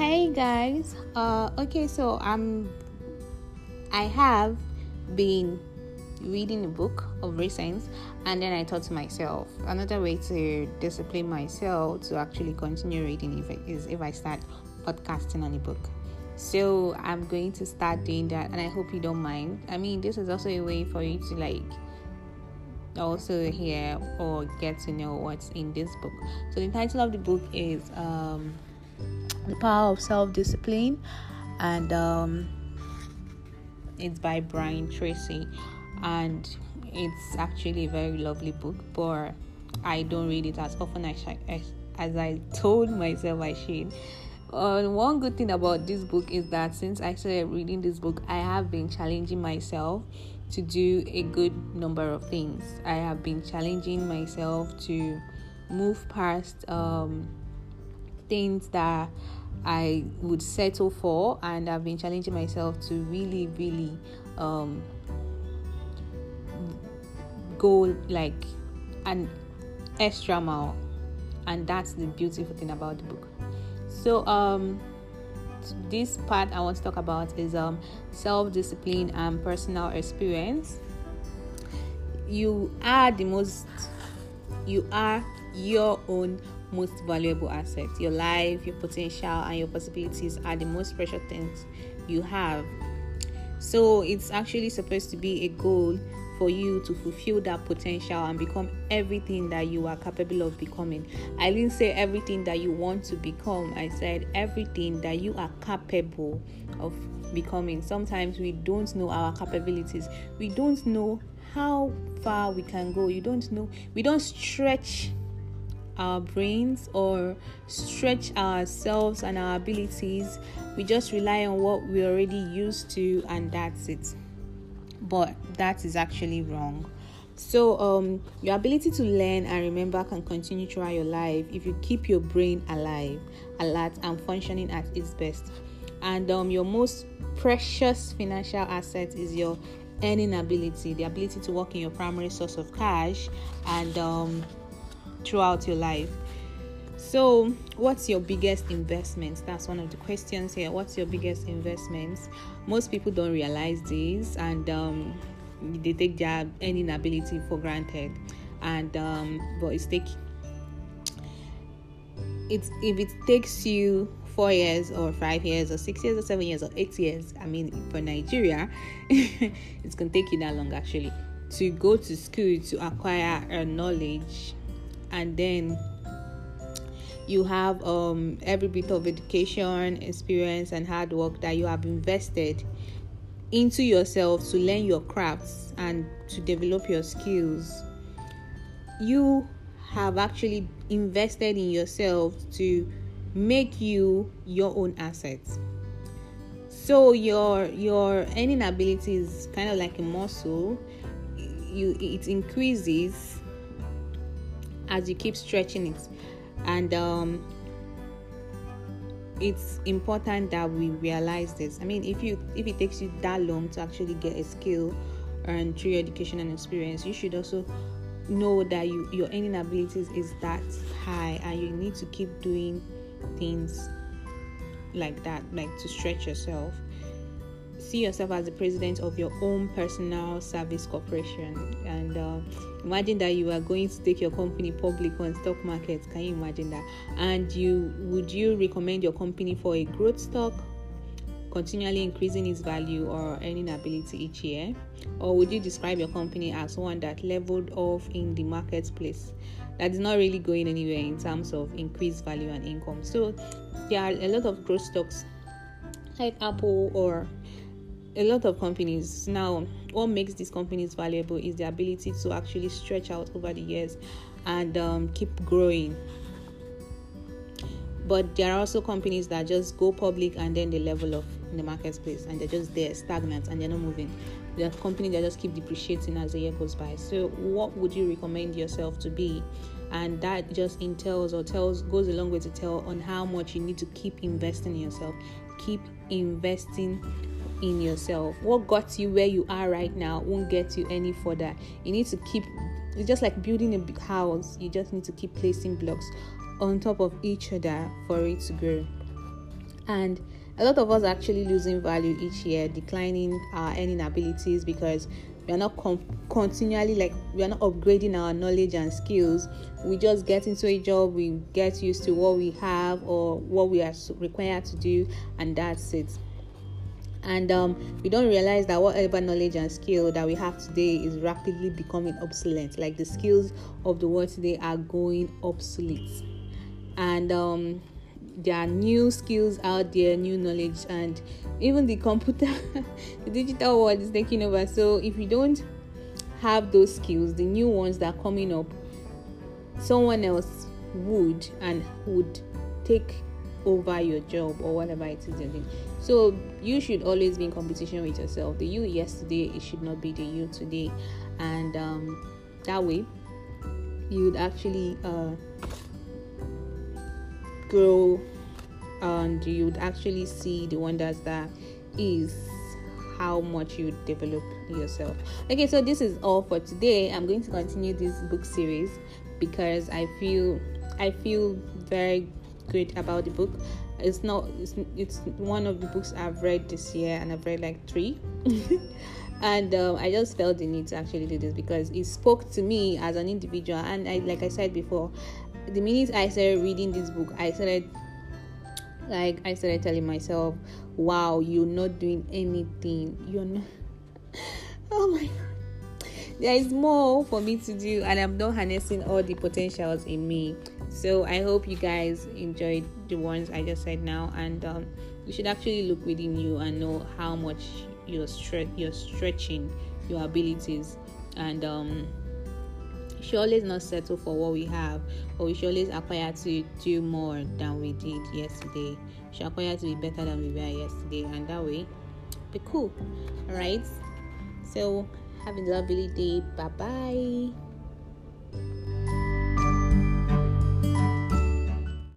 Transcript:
Hey guys, uh, okay, so I'm, I have been reading a book of recent, and then I thought to myself, another way to discipline myself to actually continue reading if is if I start podcasting on a book. So I'm going to start doing that, and I hope you don't mind. I mean, this is also a way for you to like also hear or get to know what's in this book. So the title of the book is um the Power of Self Discipline, and um, it's by Brian Tracy. And it's actually a very lovely book, but I don't read it as often as I, as I told myself I should. Uh, one good thing about this book is that since I started reading this book, I have been challenging myself to do a good number of things. I have been challenging myself to move past um, things that I would settle for, and I've been challenging myself to really, really um, go like an extra mile, and that's the beautiful thing about the book. So, um, this part I want to talk about is um, self discipline and personal experience. You are the most, you are your own most valuable asset. Your life, your potential, and your possibilities are the most precious things you have. So it's actually supposed to be a goal for you to fulfill that potential and become everything that you are capable of becoming. I didn't say everything that you want to become, I said everything that you are capable of becoming. Sometimes we don't know our capabilities, we don't know how far we can go, you don't know, we don't stretch our brains or stretch ourselves and our abilities. We just rely on what we're already used to, and that's it. But that is actually wrong. So, um, your ability to learn and remember can continue throughout your life if you keep your brain alive, alert, and functioning at its best. And um, your most precious financial asset is your earning ability, the ability to work in your primary source of cash, and um, throughout your life. So, what's your biggest investment? That's one of the questions here. What's your biggest investments? Most people don't realize this, and um, they take their earning ability for granted. And um, but it's take it's if it takes you four years or five years or six years or seven years or eight years. I mean, for Nigeria, it's gonna take you that long actually to go to school to acquire a knowledge and then you have um, every bit of education, experience, and hard work that you have invested into yourself to learn your crafts and to develop your skills. You have actually invested in yourself to make you your own assets. So your your earning ability is kind of like a muscle. You it increases as you keep stretching it. And um, it's important that we realize this. I mean if you if it takes you that long to actually get a skill and through your education and experience you should also know that you your earning abilities is that high and you need to keep doing things like that like to stretch yourself see yourself as the president of your own personal service corporation. And uh, imagine that you are going to take your company public on stock market. Can you imagine that? And you would you recommend your company for a growth stock continually increasing its value or earning ability each year? Or would you describe your company as one that leveled off in the marketplace? That is not really going anywhere in terms of increased value and income. So there are a lot of growth stocks like apple or a lot of companies now what makes these companies valuable is the ability to actually stretch out over the years and um, keep growing. But there are also companies that just go public and then they level off in the marketplace and they're just there stagnant and they're not moving. There are companies that just keep depreciating as the year goes by. So what would you recommend yourself to be? And that just entails or tells goes a long way to tell on how much you need to keep investing in yourself. Keep investing in yourself. What got you where you are right now won't get you any further. You need to keep it's just like building a big house. You just need to keep placing blocks on top of each other for it to grow. and a lot of us are actually losing value each year declining our earning abilities because we are not com- continually like we are not upgrading our knowledge and skills we just get into a job we get used to what we have or what we are required to do and that's it and um, we don't realize that whatever knowledge and skill that we have today is rapidly becoming obsolete. Like the skills of the world today are going obsolete. And um, there are new skills out there new knowledge and even the computer the digital world is taking over. So if you don't have those skills the new ones that are coming up someone else would and would take over your job or whatever it is you're doing so you should always be in competition with yourself the you yesterday it should not be the you today and um, that way you would actually uh, grow and you would actually see the wonders that is how much you develop yourself. Okay, so this is all for today. I'm going to continue this book series because I feel I feel very good about the book. It's not it's, it's one of the books I've read this year and I've read like 3. and um, I just felt the need to actually do this because it spoke to me as an individual and I like I said before the minute I started reading this book, I started like I started telling myself, "Wow, you're not doing anything. You're not." oh my god, there is more for me to do, and I'm not harnessing all the potentials in me. So I hope you guys enjoyed the ones I just said now, and um, you should actually look within you and know how much you're stre- you're stretching your abilities and um always not settle for what we have, or we should always aspire to do more than we did yesterday. We should aspire to be better than we were yesterday, and that way, be cool. All right. So, have a lovely day. Bye bye.